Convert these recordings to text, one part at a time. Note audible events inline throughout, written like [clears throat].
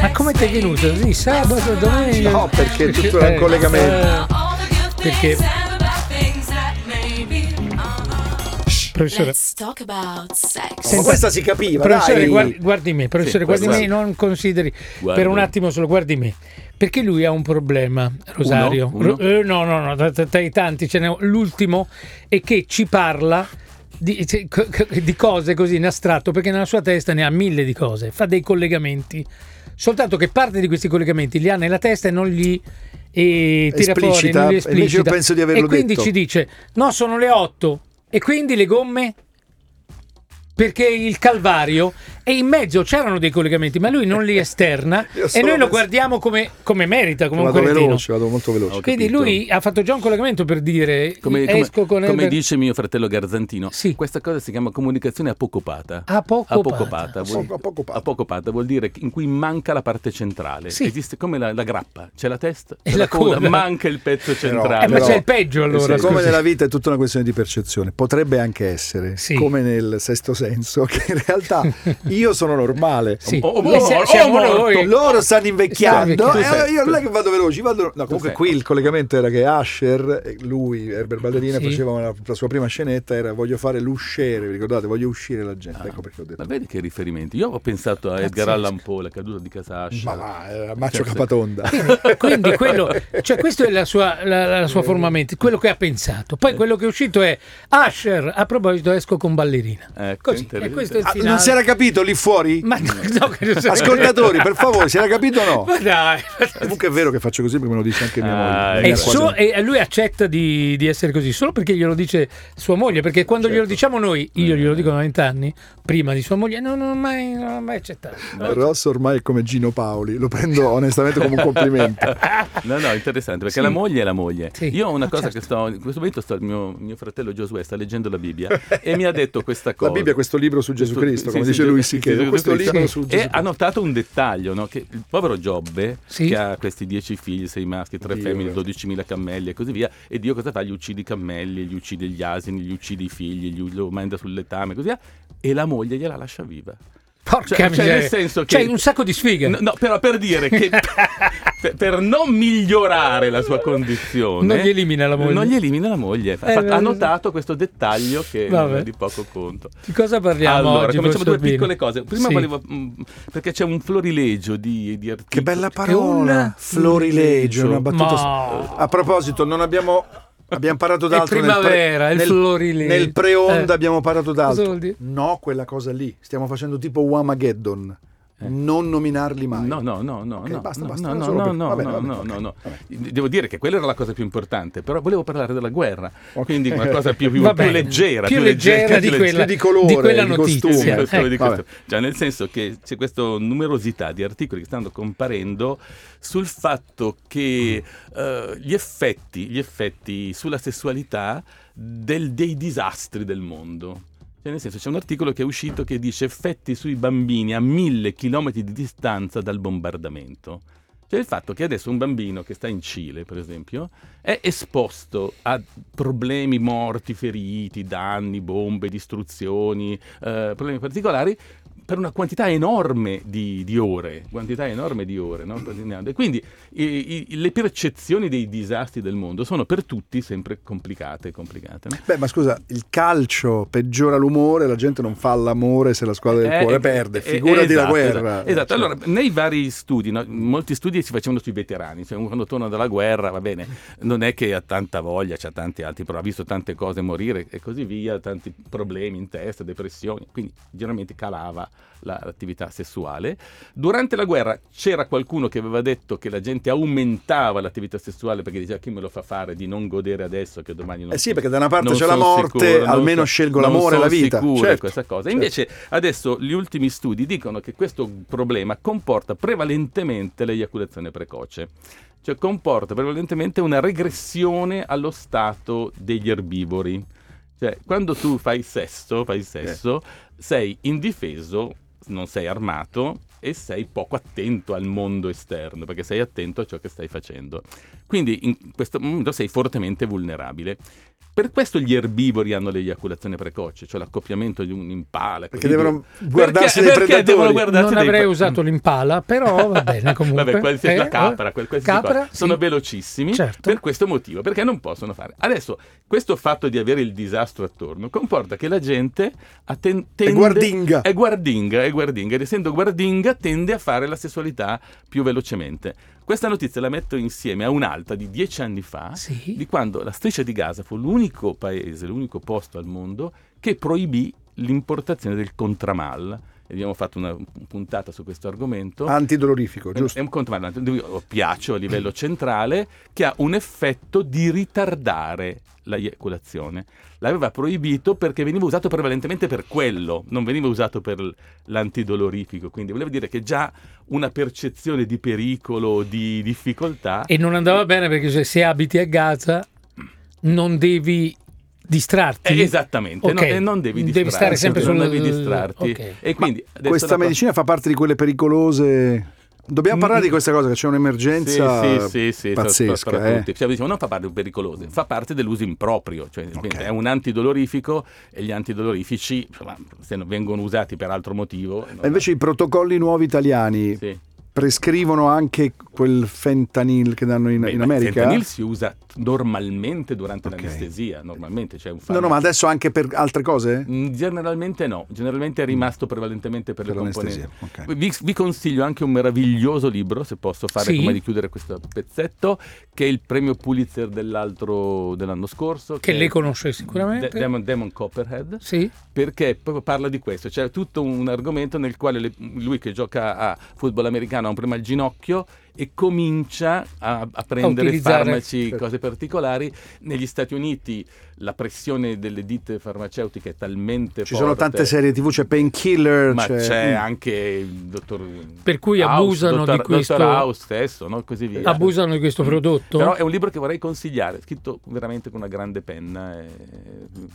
Ma come ti è venuto? Sì, sabato, domenica. No, perché tutto era un Eh, collegamento. perché professore. Ma questa si capiva, professore dai. guardi, guardi me, professore, Sì, guardi guarda. me, non consideri Guardo. per un attimo solo, guardi me. Perché lui ha un problema, Rosario. Uno? Ro- eh, no, no, no, tra i tanti ce n'è l'ultimo è che ci parla di, di cose così in astratto perché nella sua testa ne ha mille di cose, fa dei collegamenti. Soltanto che parte di questi collegamenti li ha nella testa e non li e tira fuori, Esplicita, non li invece io esplicita. penso di averlo e quindi detto. ci dice: No, sono le 8 e quindi le gomme perché il Calvario e in mezzo c'erano dei collegamenti, ma lui non li [laughs] esterna e noi lo guardiamo come, come merita, come un Vado veloce, vado molto veloce. Quindi lui ha fatto già un collegamento per dire Come, come- esco con come Elber- dice mio fratello Garzantino, Sì. questa cosa si chiama comunicazione apocopata. Apocopata. Apocopata vuol, Sì. Apocopata. apocopata vuol dire in cui manca la parte centrale. Sì. Esiste come la, la grappa, c'è la testa, E c'è la la coda, coda. manca il pezzo Però- centrale. Eh, ma Però- c'è il peggio allora. Siccome scusi. nella vita è tutta una questione di percezione, potrebbe anche essere, Sì. come nel sesto senso, [laughs] che in realtà [laughs] io sono normale. Sì. Oh, oh, E se- oh, siamo noi. Loro stanno invecchiando Stanno e invecchiando. allora io non è che vado veloci, vado... No, comunque qui il collegamento era che Asher, eh, lui, Herbert Ballerina, Sì. faceva una- la sua prima scenetta, era voglio fare l'usciere, vi ricordate? Voglio uscire la gente, ecco perché ho detto. Ma vedi che riferimenti? Io ho pensato a Edgar. Allan Poe, la caduta di casa Asher. Ma va, era Maccio Cioè, Capatonda. [laughs] Quindi quello, cioè questo è la sua, la, la sua formamento, quello che ha pensato. Poi quello che è uscito è Asher, a proposito esco con ballerina. Ecco, Così, e questo è il Ah, non si era capito lì fuori? Ma no, Ascoltatori, per favore, si era capito o no? Ma dai. Comunque è vero che faccio così perché me lo dice anche mia Ah, moglie. E, Mi ha so- e lui accetta di, di essere così solo perché glielo dice sua moglie. Perché quando Certo. glielo diciamo noi, io glielo dico da vent'anni, prima di sua moglie, no, non ho mai, non ho mai accettato. Ross ormai è come Gino Paoli, lo prendo onestamente come un complimento. No, no, interessante, perché Sì. la moglie è la moglie. Sì. Io ho una Ma cosa certo. che sto, in questo momento sto, il mio, mio fratello Giosuè sta leggendo la Bibbia [laughs] e mi ha detto questa cosa. La Bibbia è questo libro su Gesù Questo- Cristo, sì, come sì, dice lui, sì, che questo libro su Gesù E ha notato un dettaglio, no? che il povero Giobbe, Sì. che ha questi dieci figli, sei maschi, tre Dio. femmine, 12.000 cammelli e così via, e Dio cosa fa? Gli uccide i cammelli, gli uccide gli asini, gli uccide i figli, gli lo manda sul letame e così via, e la moglie gliela lascia viva. Porca Cioè- cioè, nel senso che- C'hai un sacco di sfighe. No, no, però per dire che [laughs] per, per non migliorare la sua condizione, Non gli elimina la moglie. Non gli elimina la moglie. Ha Eh, fatto- ha eh, notato questo dettaglio che Vabbè. non è di poco conto. Di cosa parliamo allora, oggi? cominciamo due Bini? piccole cose. Prima Sì. volevo. mh, perché c'è un florilegio di, di articoli. Che bella parola, florilegio, una battuta. Ma- A proposito, non abbiamo abbiamo parlato È d'altro primavera, nel, il nel, florilegio. nel pre-onda Eh. abbiamo parlato d'altro. No, quella cosa lì. Stiamo facendo tipo Wamageddon. Non nominarli mai. No, no, no, no, Ok, no, basta, no, basta, no, no, per- no, va bene, no, va bene, no, ok, no, vabbè. Devo dire che quella era la cosa più importante, però volevo parlare della guerra, Ok. quindi una cosa più, [laughs] più, più leggera, più leggera di più quella, di colore, di quella di notizia. costume. Sì, questo- Eh, di vabbè. Cioè, nel senso che c'è questa numerosità di articoli che stanno comparendo sul fatto che eh, gli, effetti, gli effetti sulla sessualità del- dei disastri del mondo. Cioè, nel senso, c'è un articolo che è uscito che dice effetti sui bambini a mille chilometri di distanza dal bombardamento. Cioè il fatto che adesso un bambino che sta in Cile, per esempio, è esposto a problemi morti, feriti, danni, bombe, distruzioni, eh, problemi particolari per una quantità enorme di, di ore, quantità enorme di ore, no? Quindi i- i- le percezioni dei disastri del mondo sono per tutti sempre complicate, complicate. no? Beh, ma scusa, il calcio peggiora l'umore, la gente non fa l'amore se la squadra del Eh, cuore eh, perde. eh, Figurati la esatto, guerra. Esatto, Esatto. Cioè, allora nei vari studi, no, molti studi si facevano sui veterani, cioè quando torna dalla guerra, va bene, non è che ha tanta voglia, c'ha tanti altri, però ha visto tante cose morire e così via, tanti problemi in testa, depressioni, quindi generalmente calava la- l'attività sessuale. Durante la guerra c'era qualcuno che aveva detto che la gente aumentava l'attività sessuale perché diceva chi me lo fa fare di non godere adesso che domani non Eh sì, perché da una parte c'è la morte, sicuro, almeno so- scelgo l'amore e la vita. sicuro Certo, questa cosa. certo. Invece adesso gli ultimi studi dicono che questo problema comporta prevalentemente l'eiaculazione precoce. Cioè comporta prevalentemente una regressione allo stato degli erbivori. Cioè, quando tu fai sesso, fai sesso, sei indifeso, non sei armato e sei poco attento al mondo esterno, perché sei attento a ciò che stai facendo. Quindi in questo momento sei fortemente vulnerabile. Per questo gli erbivori hanno l'eiaculazione precoce, cioè l'accoppiamento di un impala. Perché devono guardarsi dei perché predatori. devono guardarsi non dei avrei pre- usato l'impala, però va bene [laughs] comunque. Vabbè, qualsiasi Eh, la capra, eh, quel- qualsiasi capra, cosa. sono sì. velocissimi Certo. per questo motivo, perché non possono fare. Adesso, questo fatto di avere il disastro attorno comporta che la gente atten- tende, guardinga. È guardinga, è guardinga, ed essendo guardinga tende a fare la sessualità più velocemente. Questa notizia la metto insieme a un'altra di dieci anni fa, Sì. di quando la striscia di Gaza fu l'unico paese, l'unico posto al mondo che proibì l'importazione del contramal. Abbiamo fatto una puntata su questo argomento. Antidolorifico, giusto? È un contrabando di oppiaceo a livello centrale che ha un effetto di ritardare l'eiaculazione. L'aveva proibito perché veniva usato prevalentemente per quello, non veniva usato per l'antidolorifico. Quindi voleva dire che già una percezione di pericolo di difficoltà E non andava bene perché se, se abiti a Gaza non devi distrarti. Eh, esattamente, no, Ok. e non devi Devi stare distrarti, sempre non sul- devi distrarti. ok. E quindi Questa la medicina fa parte di quelle pericolose. Dobbiamo parlare di questa cosa, che c'è un'emergenza Sì, sì, sì, sì, pazzesca. per eh. Cioè, diciamo, non fa parte di pericolose, fa parte dell'uso improprio, cioè, quindi Ok. è un antidolorifico e gli antidolorifici se non vengono usati per altro motivo. non- E invece i protocolli nuovi italiani sì. Prescrivono anche quel fentanyl che danno in, Beh, in America? Il fentanyl si usa normalmente durante Ok. l'anestesia, normalmente c'è un No, no, ma adesso anche per altre cose? Mm, Generalmente no, generalmente è rimasto prevalentemente per, Per le componenti. l'anestesia, ok. Vi, vi consiglio anche un meraviglioso libro, se posso fare Sì. come di chiudere questo pezzetto, che è il premio Pulitzer dell'altro, dell'anno scorso. Che è lei conosce sicuramente. De- Demon, Demon Copperhead, Sì. perché proprio parla di questo. C'è tutto un argomento nel quale le- lui che gioca a football americano ha un problema al ginocchio e comincia a, a prendere utilizzare- farmaci, [laughs] cose particolari. Negli Stati Uniti la pressione delle ditte farmaceutiche è talmente Ci sono forte, tante serie TV, c'è Painkiller, ma c'è, Mm. anche il dottor Per cui House, abusano dottor, di questo- dottor House stesso, no? così via. Abusano di questo prodotto. Però è un libro che vorrei consigliare, scritto veramente con una grande penna e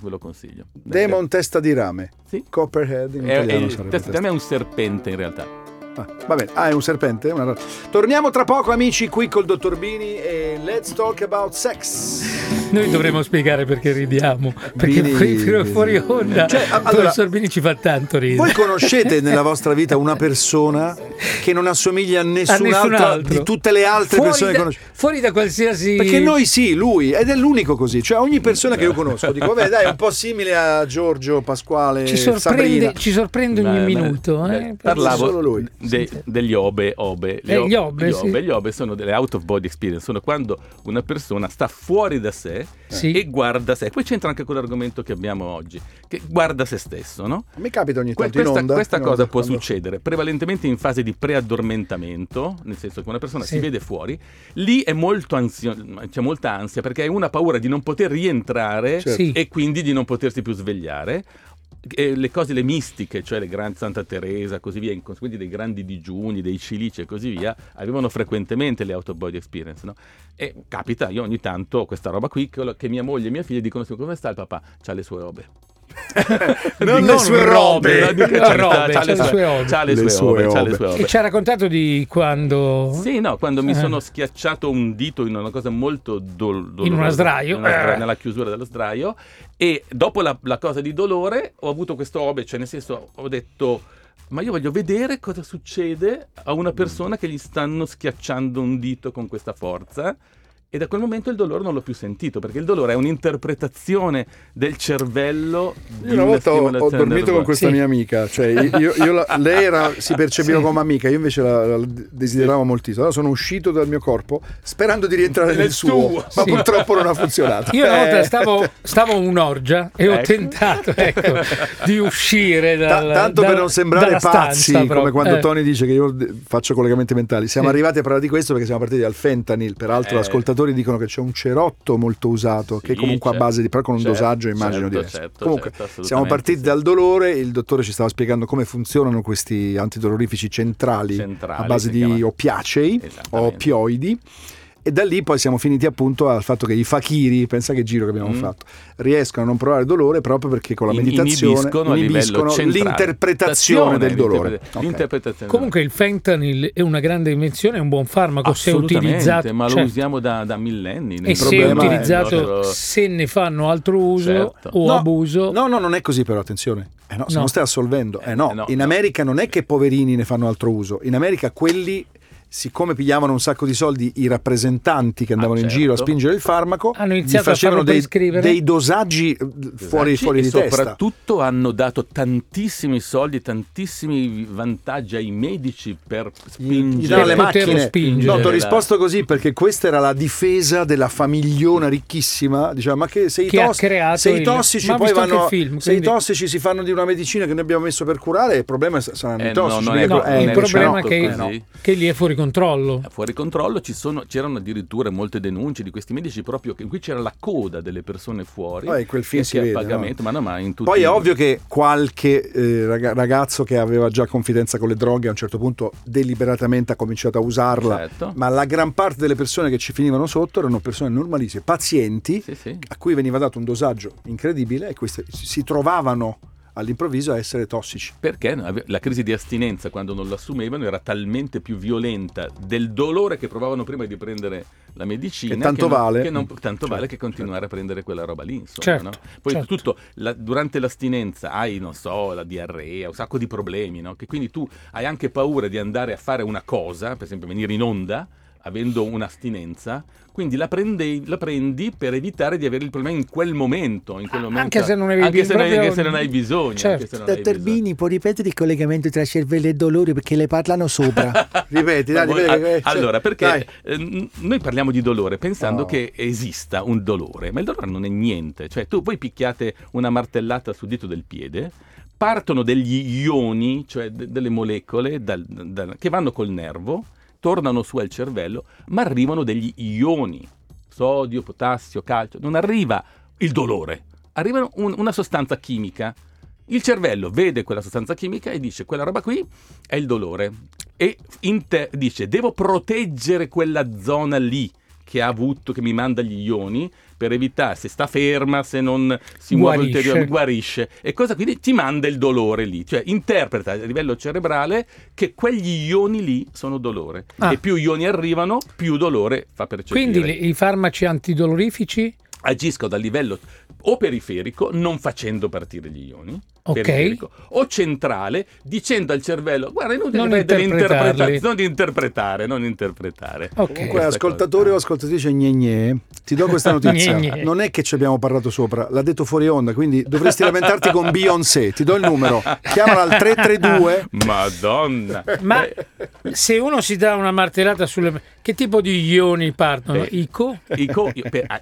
ve lo consiglio. Demon Testa di Rame. Sì. Copperhead in È, è, italiano il- sarebbe testa- testa. da me è un serpente in realtà. Ah, va bene. Ah, è un serpente? Una- Torniamo tra poco, amici, qui col dottor Bini e let's talk about sex. Noi dovremmo spiegare perché ridiamo. Perché Bini- fuori, fuori- fuori onda Cioè, allora- professor Bini ci fa tanto ridere. Voi conoscete nella vostra vita una persona che non assomiglia a A nessun'altra nessun altro. di tutte le altre fuori persone che da, conoscete? fuori da qualsiasi. Perché noi sì, lui, ed è l'unico così. Cioè, ogni persona che io conosco, dico, vabbè, dai, è un po' simile a Giorgio, Pasquale, ci Sabrina. sorprende, ci sorprende ogni Beh, minuto. beh, eh. parlavo solo lui. de- degli obe, obe. Eh, o- gli obe, sì. Gli obe sono delle out of body experience, sono quando una persona sta fuori da sé Sì. e guarda sé. Poi c'entra anche con l'argomento che abbiamo oggi, che guarda se stesso, no? Mi capita ogni tanto questa onda. questa cosa onda, può quando- succedere prevalentemente in fase di preaddormentamento, nel senso che una persona Sì. si vede fuori, lì è molto ansio- c'è molta ansia perché hai una paura di non poter rientrare Certo. E quindi di non potersi più svegliare. Le cose, le mistiche, cioè le grandi Santa Teresa, così via, in conseguenza dei grandi digiuni, dei cilici e così via, avevano frequentemente le out of body experience, no? E capita, io ogni tanto questa roba qui che mia moglie e mia figlia dicono come sta il papà? C'ha le sue robe. [laughs] Non le sue robe. c'ha- robe, c'ha le sue- robe. c'ha le Le sue robe, robe. le sue E robe. ci ha raccontato di quando. Sì, no, quando mi Eh. sono schiacciato un dito in una cosa molto dol- dolorosa. In uno sdraio. in una sdra- Eh. nella chiusura dello sdraio. E dopo la, la cosa di dolore ho avuto questo obe, cioè nel senso ho detto... Ma io voglio vedere cosa succede a una persona che gli stanno schiacciando un dito con questa forza. E da quel momento il dolore non l'ho più sentito, perché il dolore è un'interpretazione del cervello. di Io una volta ho, ho dormito con questa Sì. mia amica, cioè io, io la- lei era, si percepiva Sì. come amica, io invece la, la desideravo moltissimo. Allora sono uscito dal mio corpo sperando di rientrare nel, Nel suo, tuo. ma Sì. purtroppo non ha funzionato. Io una volta Eh, stavo, stavo un'orgia e ho Ecco. tentato ecco, di uscire dal, tanto per dalla- non sembrare pazzi, stanza come quando Eh. Tony dice che io faccio collegamenti mentali. Siamo Sì. arrivati a parlare di questo perché siamo partiti dal fentanyl. Peraltro, Eh. gli ascoltatori dicono che c'è un cerotto molto usato, che Sì, comunque a certo. base di, però con un Certo, dosaggio immagino certo, diverso. certo, comunque, certo, siamo partiti sì. dal dolore. Il dottore ci stava spiegando come funzionano questi antidolorifici centrali, Centrali, a base di chiama. oppiacei o Esattamente. oppioidi. E da lì poi siamo finiti appunto al fatto che i fakiri, pensa che giro che abbiamo Mm. fatto, riescono a non provare dolore proprio perché con la meditazione inibiscono inibiscono l'interpretazione del dolore. L'interpreta- Ok. l'interpretazione. Comunque il fentanyl è una grande invenzione, è un buon farmaco se utilizzato. ma lo certo. usiamo da, da millenni. E se utilizzato, nostro- se ne fanno altro uso Certo. o No, abuso, No, no, non è così però, attenzione. Eh no, se No. non stai assolvendo. Eh no, Eh no, in no. America non è che poverini ne fanno altro uso. In America quelli, siccome pigliavano un sacco di soldi i rappresentanti che andavano in certo. giro a spingere il farmaco, Hanno iniziato a facevano farlo dei, dei dosaggi eh, fuori, Esatto, fuori e di testa. soprattutto hanno dato tantissimi soldi, tantissimi vantaggi ai medici per spingere Gli danno le macchine. spingere. No, ti ho la- risposto così perché questa era la difesa della famigliona ricchissima. Diceva, ma che se i, tos- creato se i il- tossici ho poi vanno. il film, se i quindi- tossici si fanno di una medicina che noi abbiamo messo per curare, il problema saranno Eh, i tossici. no, non è No, eh, il è invece problema no. è che, no, che lì è fuori controllo. Fuori controllo ci sono, c'erano addirittura molte denunce di questi medici proprio che in cui c'era la coda delle persone fuori Poi quel film si vede, pagamento, ma no, ma in tutti Poi è ovvio che qualche eh, raga- ragazzo che aveva già confidenza con le droghe a un certo punto deliberatamente ha cominciato a usarla, Certo. ma la gran parte delle persone che ci finivano sotto erano persone normalissime, pazienti Sì, sì. a cui veniva dato un dosaggio incredibile e queste si trovavano all'improvviso a essere tossici. Perché la crisi di astinenza, quando non l'assumevano, era talmente più violenta del dolore che provavano prima di prendere la medicina. Che tanto non- vale. che non- tanto vale Certo. che continuare a prendere quella roba lì. Insomma, Certo, no? Poi certo. tutto, la- durante l'astinenza hai, non so, la diarrea, un sacco di problemi, no? Che quindi tu hai anche paura di andare a fare una cosa, per esempio venire in onda, avendo un'astinenza, quindi la, prende- la prendi per evitare di avere il problema in quel momento. In quel Ah, momento anche se non avevi anche se, proprio- anche se non hai bisogno. Certo. non hai Dottor bisogno. Bini, può ripetere il collegamento tra cervello e dolore perché le parlano sopra? [laughs] Ripeti, dai, ripeti, allora, perché dai. eh, noi parliamo di dolore pensando Oh. che esista un dolore, ma il dolore non è niente. Cioè, tu voi picchiate una martellata sul dito del piede, partono degli ioni, cioè de- delle molecole dal- dal- che vanno col nervo, tornano su al cervello, ma arrivano degli ioni, sodio, potassio, calcio. Non arriva il dolore, arriva un- una sostanza chimica. Il cervello vede quella sostanza chimica e dice quella roba qui è il dolore e inte- dice devo proteggere quella zona lì che ha avuto, che mi manda gli ioni per evitare se sta ferma, se non si muove Guarisce. ulteriormente, guarisce e cosa quindi ti manda il dolore lì, cioè interpreta a livello cerebrale che quegli ioni lì sono dolore Ah. e più ioni arrivano più dolore fa percepire. Quindi i farmaci antidolorifici agiscono a livello o periferico non facendo partire gli ioni Ok. periferico, o centrale dicendo al cervello guarda è inutile Non deve interpretare non interpretare non interpretare Ok. Comunque, ascoltatore o ascoltatrice gne gne, ti do questa [laughs] notizia. Gne gne. Non è che ci abbiamo parlato sopra, l'ha detto fuori onda, quindi dovresti lamentarti con Beyoncé. Ti do il numero. Chiamala al 332. Madonna Ma se uno si dà una martellata sulle... Che tipo di ioni partono? Eh, Ico? i co- per- ah,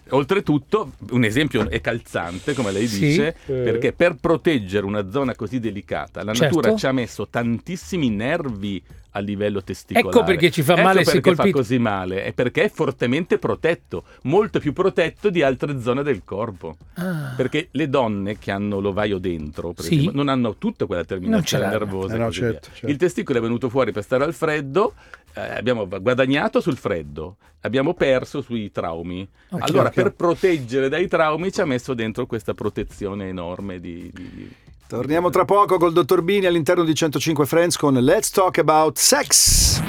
oltretutto, un esempio è calzante, come lei Sì. dice, perché per proteggere una zona così delicata, la Certo. natura ci ha messo tantissimi nervi a livello testicolare. Ecco perché ci fa Ecco male se perché fa colpito. così male, è perché è fortemente protetto, molto più protetto di altre zone del corpo. Ah. Perché le donne che hanno l'ovaio dentro, per Sì. esempio, non hanno tutta quella terminazione nervosa. Eh no, certo, certo. Il testicolo è venuto fuori per stare al freddo, eh, abbiamo guadagnato sul freddo, abbiamo perso sui traumi. Ok, allora, ok. per proteggere dai traumi ci ha messo dentro questa protezione enorme di... di- Torniamo tra poco col dottor Bini all'interno di 105 Friends con Let's Talk About Sex.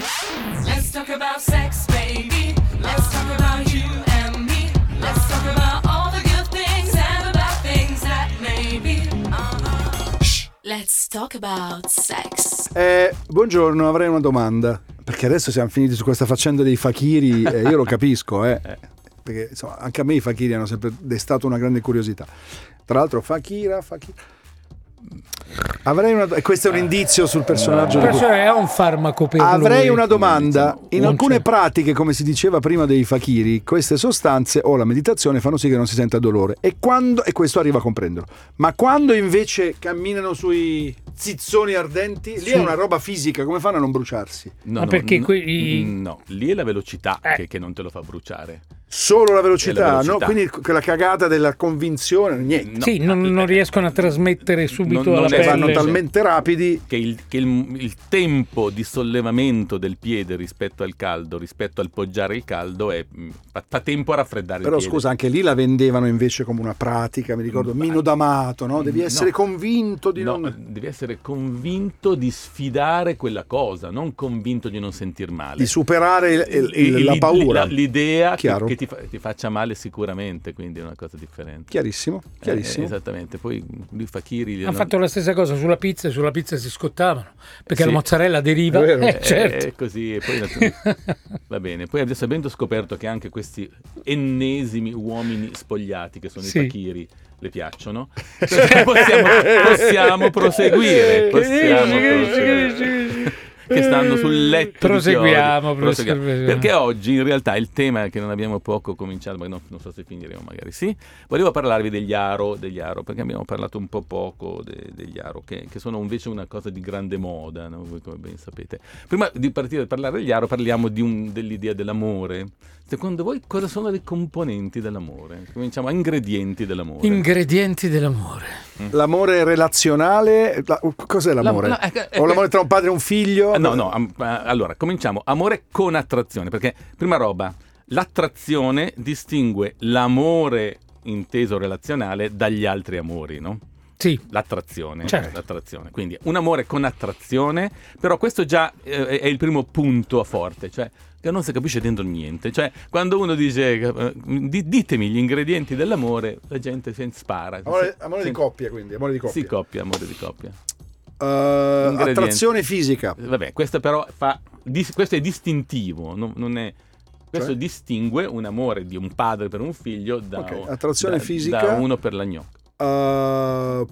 Let's talk about sex, baby. Let's talk about you and me. Let's talk about all the good things and the bad things that may be. Uh-huh. Let's talk about sex. Eh, buongiorno, avrei una domanda. Perché adesso siamo finiti su questa faccenda dei fakiri, e io lo capisco, [laughs] eh. Perché insomma, anche a me i fakiri hanno sempre destato una grande curiosità. Tra l'altro, fakira, fakira. Avrei una, e questo è un indizio sul personaggio di cui- Perciò è un farmaco per Avrei lui. una domanda. In alcune c'è. pratiche, come si diceva prima dei fakiri, queste sostanze o la meditazione fanno sì che non si senta dolore. E, quando, e questo arriva a comprenderlo. Ma quando invece camminano sui zizzoni ardenti, lì Sì. è una roba fisica, come fanno a non bruciarsi? No, Ma no, perché no, quelli- no, lì è la velocità Eh. che, che non te lo fa bruciare. Solo la velocità, la velocità. no? quindi quella cagata della convinzione, niente. No, sì, non, non riescono a trasmettere subito non- non alla Cioè, pelle. vanno talmente rapidi che, il, che il- il tempo di sollevamento del piede rispetto al caldo, rispetto al poggiare il caldo, è, mh, fa, fa tempo a raffreddare Però il piede. scusa, anche lì la vendevano invece come una pratica, mi ricordo, Mm, Mino D'Amato, no? Devi no. essere convinto di No, non... devi essere convinto di sfidare quella cosa, non convinto di non sentir male. di superare il- il- il- L'i- la paura. l'idea che, Chiaro. che ti, fa- ti faccia male sicuramente, quindi è una cosa differente. Chiarissimo, Eh, chiarissimo. esattamente. Poi lui Fakiri Hanno fatto la stessa cosa sulla pizza e sulla pizza si scottavano perché Sì. la mozzarella deriva. È vero. [laughs] Eh, certo. È così, e poi [laughs] va bene. Poi adesso avendo scoperto che anche questi ennesimi uomini spogliati che sono Sì. i fakiri le piacciono, [laughs] possiamo, possiamo proseguire. Possiamo proseguire. Che stanno sul letto. di Proseguiamo. Proseguiamo. proseguiamo. Perché oggi in realtà il tema che non abbiamo poco cominciato, ma no- non so se finiremo magari sì, volevo parlarvi degli aro, degli aro perché abbiamo parlato un po' poco de- degli aro, che, che sono invece una cosa di grande moda, no? voi come ben sapete. Prima di partire a parlare degli aro parliamo di un- dell'idea dell'amore. Secondo voi cosa sono le componenti dell'amore? Cominciamo a ingredienti dell'amore. Ingredienti dell'amore. L'amore relazionale, la- cos'è l'amore? La- no, ecco, ecco. o l'amore tra un padre e un figlio? No, no, am- eh, allora cominciamo. Amore con attrazione, perché prima roba, l'attrazione distingue l'amore inteso relazionale dagli altri amori, no? Sì, L'attrazione, Certo. l'attrazione. Quindi un amore con attrazione, però questo già eh, è il primo punto a forte, cioè che non si capisce dentro niente. Cioè, quando uno dice eh, di- ditemi gli ingredienti dell'amore, la gente si spara. Amore, Si- amore si- di coppia, quindi, amore di coppia. Sì, coppia, amore di coppia. Ingredienti. attrazione fisica. Vabbè, questo però fa, dis- questo è distintivo, non, non è, questo Cioè? distingue un amore di un padre per un figlio da, Ok, attrazione da- fisica. da uno per la gnocca. Eh,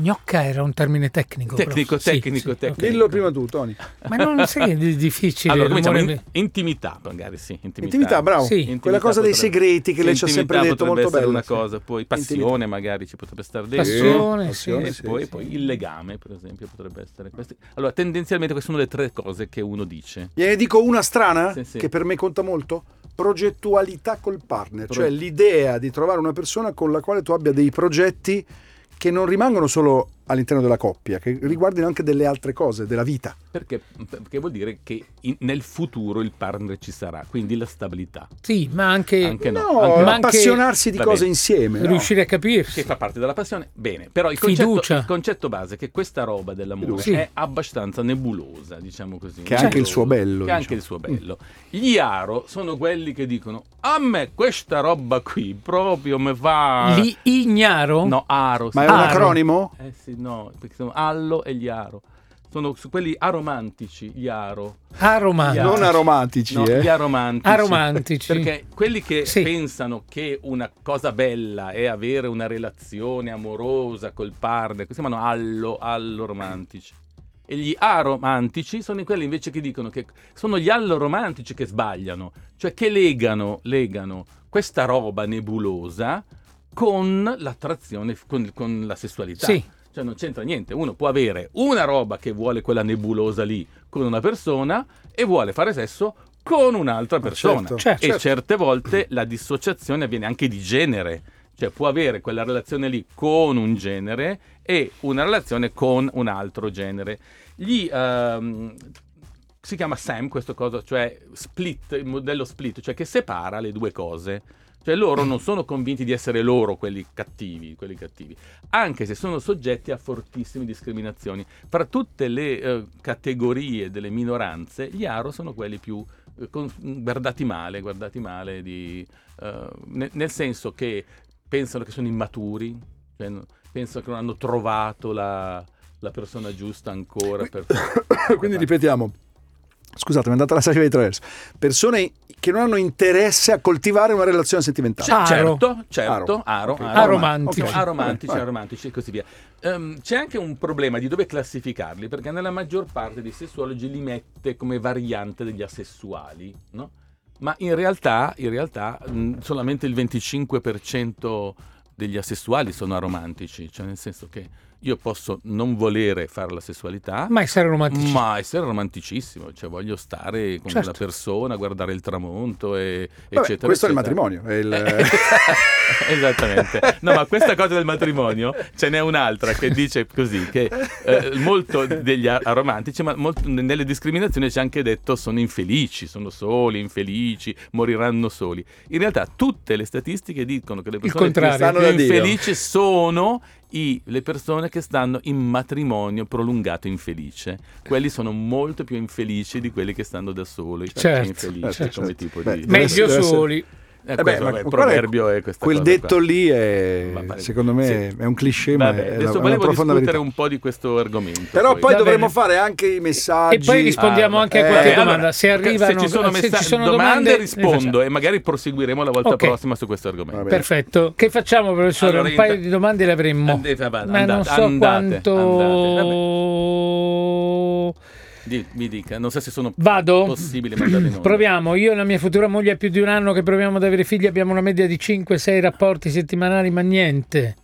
gnocca era un termine tecnico. Tecnico, Sì, tecnico, sì, tecnico. dillo prima tu, Tony. Ma non [laughs] sai che è difficile. Allora, cominciamo in- intimità, magari sì. Intimità, Intimità, bravo. Sì. Intimità Quella cosa dei potrebbe- segreti che lei ci ha sempre detto, molto bella. una sì. cosa, poi passione Intimità. magari ci potrebbe stare dentro. Passione, Passione, E sì, poi, sì. poi il legame, per esempio, potrebbe essere. Questi- Allora, tendenzialmente queste sono le tre cose che uno dice. Gliene dico una strana Sì, sì. che per me conta molto. Progettualità col partner, Pro- cioè l'idea di trovare una persona con la quale tu abbia dei progetti che non rimangono solo all'interno della coppia, che riguardino anche delle altre cose, della vita. Perché, perché vuol dire che in- nel futuro il partner ci sarà, quindi la stabilità. Sì, ma anche, Anche no. No, anche no. ma anche- appassionarsi di Va cose bene. insieme. no? riuscire a che capirsi. fa parte della passione. Bene, però il concetto, Fiducia. il concetto base è che questa roba dell'amore Sì. è abbastanza nebulosa, diciamo così. Che ha anche il suo bello, Che ha anche diciamo. il suo bello. Gli aro sono quelli che dicono a me questa roba qui proprio mi fa... Li ignaro? No, aro. Ma è un Aro. acronimo? Eh sì, no, perché sono allo e gli aro. Sono su quelli aromantici, gli aro. Aromantici. Non aromatici, No, eh. gli aromantici. Aromantici. Perché quelli che Sì. pensano che una cosa bella è avere una relazione amorosa col partner, si chiamano allo, allo romantici. E gli aromantici sono quelli invece che dicono che sono gli alloromantici che sbagliano, cioè che legano, legano questa roba nebulosa con l'attrazione, con, con la sessualità. Sì. Cioè non c'entra niente, uno può avere una roba che vuole quella nebulosa lì con una persona e vuole fare sesso con un'altra persona. certo, certo. E certe volte la dissociazione avviene anche di genere, cioè può avere quella relazione lì con un genere e una relazione con un altro genere. Gli, ehm, si chiama SAM questo cosa, cioè split, il modello split, cioè che separa le due cose. Cioè loro non sono convinti di essere loro quelli cattivi, quelli cattivi, anche se sono soggetti a fortissime discriminazioni. Fra tutte le eh, categorie delle minoranze, gli aro sono quelli più eh, con- guardati male, guardati male di, eh, ne- nel senso che pensano che sono immaturi, cioè, no- pensano che non hanno trovato la, la persona giusta ancora per [coughs] Quindi ripetiamo. Scusate, mi è andata la saliva di traverso. Persone che non hanno interesse a coltivare una relazione sentimentale. Aro. Certo, certo, Aro. aro, Ok. aro, Aromantici. Ok. aromantici, vai. aromantici e così via. Ehm, c'è anche un problema di dove classificarli, perché nella maggior parte dei sessuologi li mette come variante degli asessuali, no? Ma in realtà, in realtà mh, solamente il 25% degli asessuali sono aromantici, cioè nel senso che io posso non volere fare la sessualità, Ma essere romantici. ma essere romanticissimo, cioè voglio stare con Certo. quella persona, guardare il tramonto, e, Vabbè, eccetera. questo è il eccetera. matrimonio. è il- Eh, [laughs] Esattamente. No, ma questa cosa del matrimonio ce n'è un'altra che dice così: che eh, molto degli aromantici, ma molto- nelle discriminazioni c'è anche detto sono infelici, sono soli, infelici, moriranno soli. In realtà tutte le statistiche dicono che le persone. Stanno Dio. infelici sono i- le persone che stanno in matrimonio prolungato infelice. Quelli sono molto più infelici di quelli che stanno da soli, Certo, infelici certo, come certo. tipo Beh, di... Meglio essere- soli. Eh, Eh beh, ma vabbè, il è- proverbio è questa Quel cosa detto qua. lì è, secondo me, Sì. è un cliché, ma Vabbè, è, adesso volevo discutere verità. un po' di questo argomento. Però poi, Va dovremmo bene. fare anche i messaggi. E poi rispondiamo Ah, anche a eh, qualche allora, domanda. se arrivano, se ci sono, se messa- ci sono domande, domande, le rispondo e magari proseguiremo la volta Ok. prossima su questo argomento. Perfetto. Che facciamo, professore? Allora, un paio di domande le avremmo. Andate avanti, Ma non andate, so andate, quanto. Di- mi dica, non so se sono Vado? possibili mandare in [clears throat] onda. Proviamo, io e la mia futura moglie è più di un anno che proviamo ad avere figli, abbiamo una media di 5-6 rapporti settimanali, ma niente.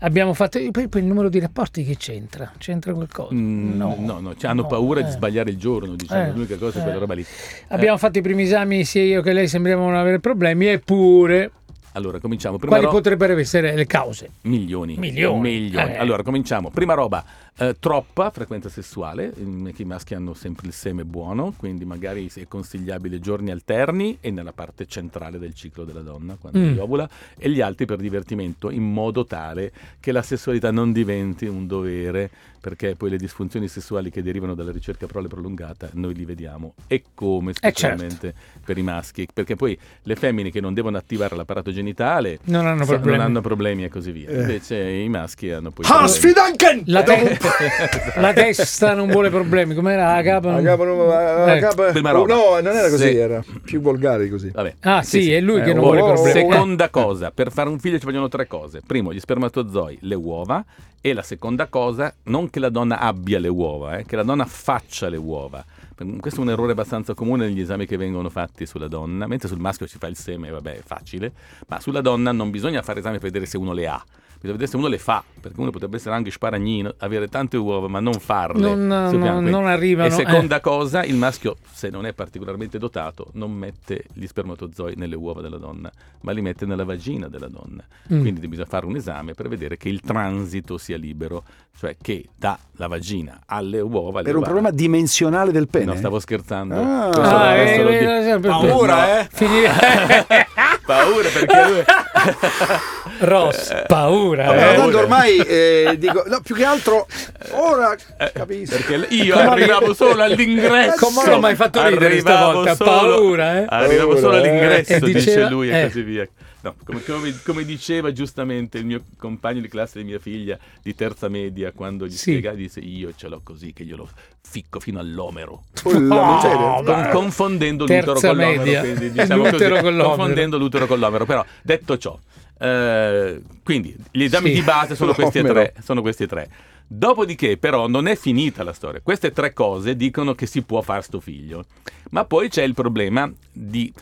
Abbiamo fatto poi, poi il numero di rapporti che c'entra? C'entra qualcosa? Mm, no, no, cioè, hanno No, paura di eh. sbagliare il giorno, diciamo, Eh, l'unica cosa è eh. quella roba lì. Abbiamo fatto i primi esami sia io che lei sembriamo non avere problemi, eppure Allora, cominciamo. Prima quali ro- potrebbero essere le cause? Milioni. Milioni. Milioni. Eh. Allora, cominciamo. Prima roba, eh, troppa frequenza sessuale, i maschi hanno sempre il seme buono, quindi magari è consigliabile giorni alterni e nella parte centrale del ciclo della donna, quando Mm. ovula, e gli altri per divertimento, in modo tale che la sessualità non diventi un dovere, perché poi le disfunzioni sessuali che derivano dalla ricerca prole prolungata noi li vediamo e come Eh, certo. specialmente per i maschi, perché poi le femmine che non devono attivare l'apparato genitale Non hanno problemi. non hanno problemi e così via. Eh. Invece i maschi hanno poi Hans problemi. Fidanken! La, te- [laughs] Esatto. [laughs] la testa non vuole problemi, com'era la capa? La capa- la Eh. capa- Prima oh, no, non era così, Se- era più volgare di così. Vabbè. Ah sì, è lui Eh, che non oh, vuole problemi. Seconda cosa, per fare un figlio ci vogliono tre cose. Primo, gli spermatozoi, le uova. E la seconda cosa, non che la donna abbia le uova, eh, che la donna faccia le uova. Questo è un errore abbastanza comune negli esami che vengono fatti sulla donna, mentre sul maschio si fa il seme, vabbè, è facile, ma sulla donna non bisogna fare esami per vedere se uno le ha, bisogna vedere se uno le fa, perché uno potrebbe essere anche sparagnino, avere tante uova ma non farle. Non- non- non arrivano, E seconda cosa, il maschio, se non è particolarmente dotato, non mette gli spermatozoi nelle uova della donna, ma li mette nella vagina della donna. Mm. Quindi bisogna fare un esame per vedere che il transito sia libero, cioè che dalla vagina alle uova... Per un problema dimensionale del pene. No, stavo scherzando. Ah. Ah, eh, eh, eh, per- Paura, eh? Finire- [laughs] Paura perché lui... [laughs] [laughs] Ross, paura. No, eh. tanto ormai eh, [laughs] dico, no, più che altro ora Eh, capisco. Perché io Come arrivavo solo all'ingresso. Come l'ho mai fatto ridere stavolta? solo- Paura, eh? Arrivavo Paura, solo eh. all'ingresso, E dice diceva- lui e eh. così via. No, come, come- come diceva giustamente il mio compagno di classe di mia figlia di terza media quando gli Sì. spiegava, disse io ce l'ho così che glielo ficco fino all'omero. Oh, Con- confondendo l'utero con l'omero, quindi, diciamo L'utero così, con l'omero. confondendo l'utero con l'omero. Però detto ciò, eh, quindi gli esami Sì. di base sono [laughs] questi, tre, sono questi tre. Dopodiché, però, non è finita la storia. Queste tre cose dicono che si può fare sto figlio. Ma poi c'è il problema di.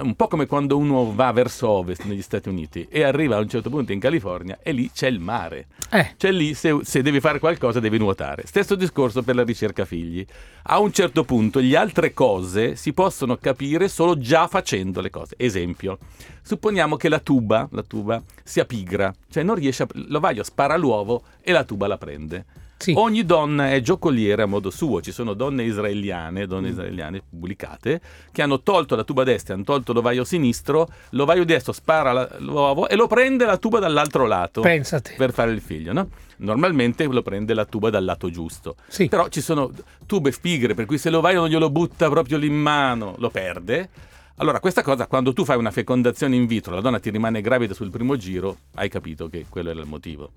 Un po' come quando uno va verso ovest negli Stati Uniti e arriva a un certo punto in California e lì c'è il mare. Eh, Cioè lì se, se devi fare qualcosa devi nuotare. Stesso discorso per la ricerca figli. A un certo punto le altre cose si possono capire solo già facendo le cose. Esempio, supponiamo che la tuba, la tuba sia pigra, cioè non riesce a... L'ovaio spara l'uovo e la tuba la prende. Sì. Ogni donna è giocoliere a modo suo. Ci sono donne israeliane, donne israeliane pubblicate, che hanno tolto la tuba destra, hanno tolto l'ovaio sinistro, l'ovaio destro spara la- l'uovo e lo prende la tuba dall'altro lato Pensate. per fare il figlio, no? Normalmente lo prende la tuba dal lato giusto. Sì. Però ci sono tube figre, per cui se l'ovaio non glielo butta proprio lì in mano, lo perde. Allora, questa cosa, quando tu fai una fecondazione in vitro, la donna ti rimane gravida sul primo giro, hai capito che quello era il motivo.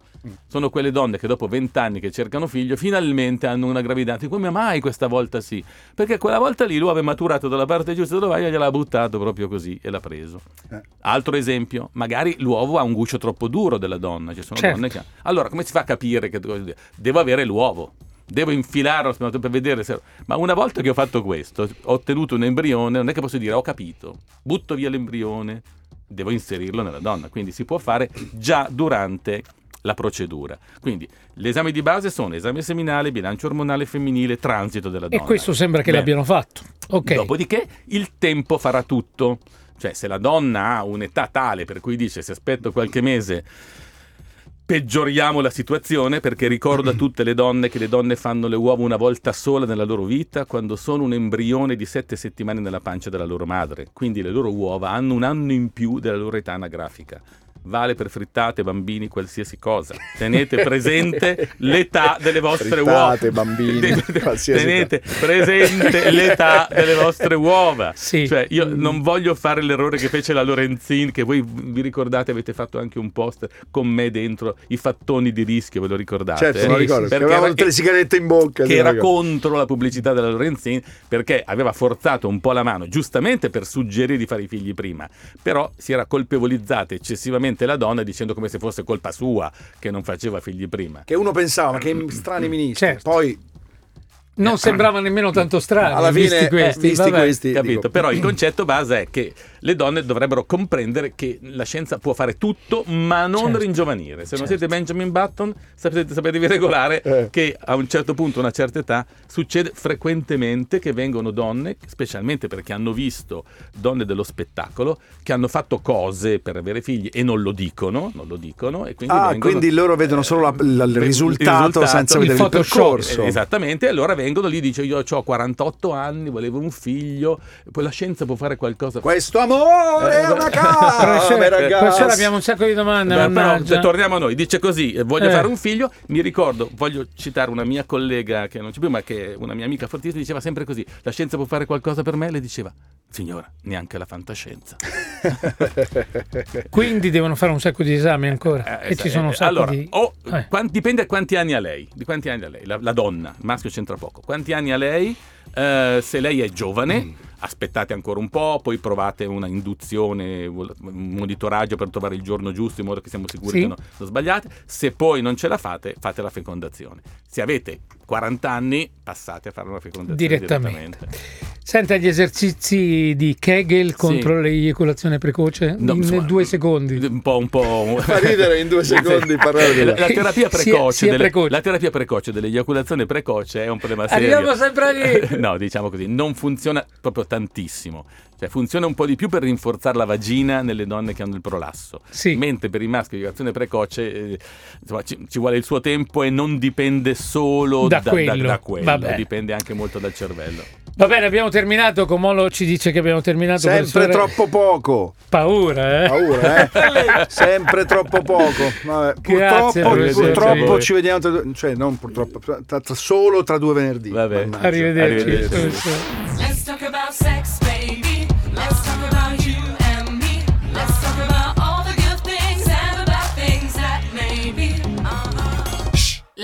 Sono quelle donne che dopo vent'anni che cercano figlio, finalmente hanno una gravidanza. Come mai questa volta sì? Perché quella volta lì l'uovo è maturato dalla parte giusta dell'ovaio e gliel'ha buttato proprio così e l'ha preso. Eh. Altro esempio, magari l'uovo ha un guscio troppo duro della donna. Ci sono Certo. donne che... Allora, come si fa a capire che devo avere l'uovo? Devo infilarlo per vedere se... Ma una volta che ho fatto questo, ho ottenuto un embrione, non è che posso dire ho capito, butto via l'embrione, devo inserirlo nella donna. Quindi si può fare già durante la procedura. Quindi gli esami di base sono esame seminale, bilancio ormonale femminile, transito della E donna. questo sembra che Bene. l'abbiano fatto. Ok. Dopodiché il tempo farà tutto. Cioè, se la donna ha un'età tale per cui dice se aspetto qualche mese peggioriamo la situazione perché ricordo a tutte le donne che le donne fanno le uova una volta sola nella loro vita quando sono un embrione di sette settimane nella pancia della loro madre. Quindi le loro uova hanno un anno in più della loro età anagrafica. Vale per frittate, bambini, qualsiasi cosa. [laughs] Tenete presente l'età delle vostre Frittate, uova. bambini, [laughs] Tenete- qualsiasi Tenete presente l'età delle vostre uova. Sì. Cioè, io non voglio fare l'errore che fece la Lorenzin, che voi vi ricordate, avete fatto anche un post con me dentro, i fattoni di rischio, ve lo ricordate? Certo, me lo ricordo. perché avevamo tutte le sigarette in bocca. che era ricordo. contro la pubblicità della Lorenzin perché aveva forzato un po' la mano, giustamente per suggerire di fare i figli prima, però si era colpevolizzata eccessivamente la donna dicendo come se fosse colpa sua che non faceva figli prima. Che uno pensava, ma che strani ministri. Certo. Poi, Non sembrava nemmeno tanto strano. alla fine, visti eh, questi. visti vabbè. questi, Capito? dico, Però il concetto base è che le donne dovrebbero comprendere che la scienza può fare tutto, ma non Certo. ringiovanire. Se non Certo. siete Benjamin Button, sapete, sapetevi regolare Eh. che a un certo punto, a una certa età, succede frequentemente che vengono donne, specialmente perché hanno visto donne dello spettacolo, che hanno fatto cose per avere figli e non lo dicono, non lo dicono e quindi Ah, vengono- quindi loro vedono solo la- la- il il risultato, risultato, senza il vedere il Photoshop. percorso. Eh, Esattamente, e allora vengono lì, dice io ho 48 anni, volevo un figlio, poi la scienza può fare qualcosa. Questo amore è una casa, [laughs] Professore, ragazzi. professore, abbiamo un sacco di domande. Beh, però, cioè, torniamo a noi, dice così, eh, voglio Eh. fare un figlio, mi ricordo, voglio citare una mia collega che non c'è più, ma che è una mia amica fortissima, diceva sempre così, la scienza può fare qualcosa per me? Le diceva, signora, neanche la fantascienza. [laughs] Quindi devono fare un sacco di esami ancora. Eh, e ci sono un sacco allora, di. o- Eh. dipende quanti anni ha lei, di quanti anni ha lei, la, la donna, il maschio c'entra poco. Quanti anni ha lei? Eh, se lei è giovane, Mm. aspettate ancora un po', poi provate una induzione, un monitoraggio per trovare il giorno giusto in modo che siamo sicuri Sì. che non, non sbagliate. Se poi non ce la fate, fate la fecondazione. Se avete 40 anni, passate a fare una fecondazione Direttamente. direttamente. Senta gli esercizi di Kegel contro l'eiaculazione precoce No, in insomma, due secondi. Un po', un po'. Fa ridere in due [laughs] secondi parlare La, della... la terapia [laughs] Sia- precoce, sia delle- precoce. la terapia precoce dell'eiaculazione precoce è un problema serio. Arriviamo sempre lì. [laughs] no, diciamo così, non funziona proprio tantissimo. Cioè, funziona un po' di più per rinforzare la vagina nelle donne che hanno il prolasso. Sì. Mentre per i maschi l'eiaculazione precoce eh, insomma, ci, ci vuole il suo tempo e non dipende solo Da da, quello. da quello, Vabbè. dipende anche molto dal cervello. Va bene, abbiamo terminato. Comolo ci dice che abbiamo terminato. Sempre professore. troppo poco. Paura, eh? Paura, eh? [laughs] Sempre troppo poco. Vabbè, Grazie, purtroppo purtroppo ci vediamo tra due- cioè non purtroppo, tra- tra- solo tra due venerdì. Vabbè. Arrivederci. Arrivederci.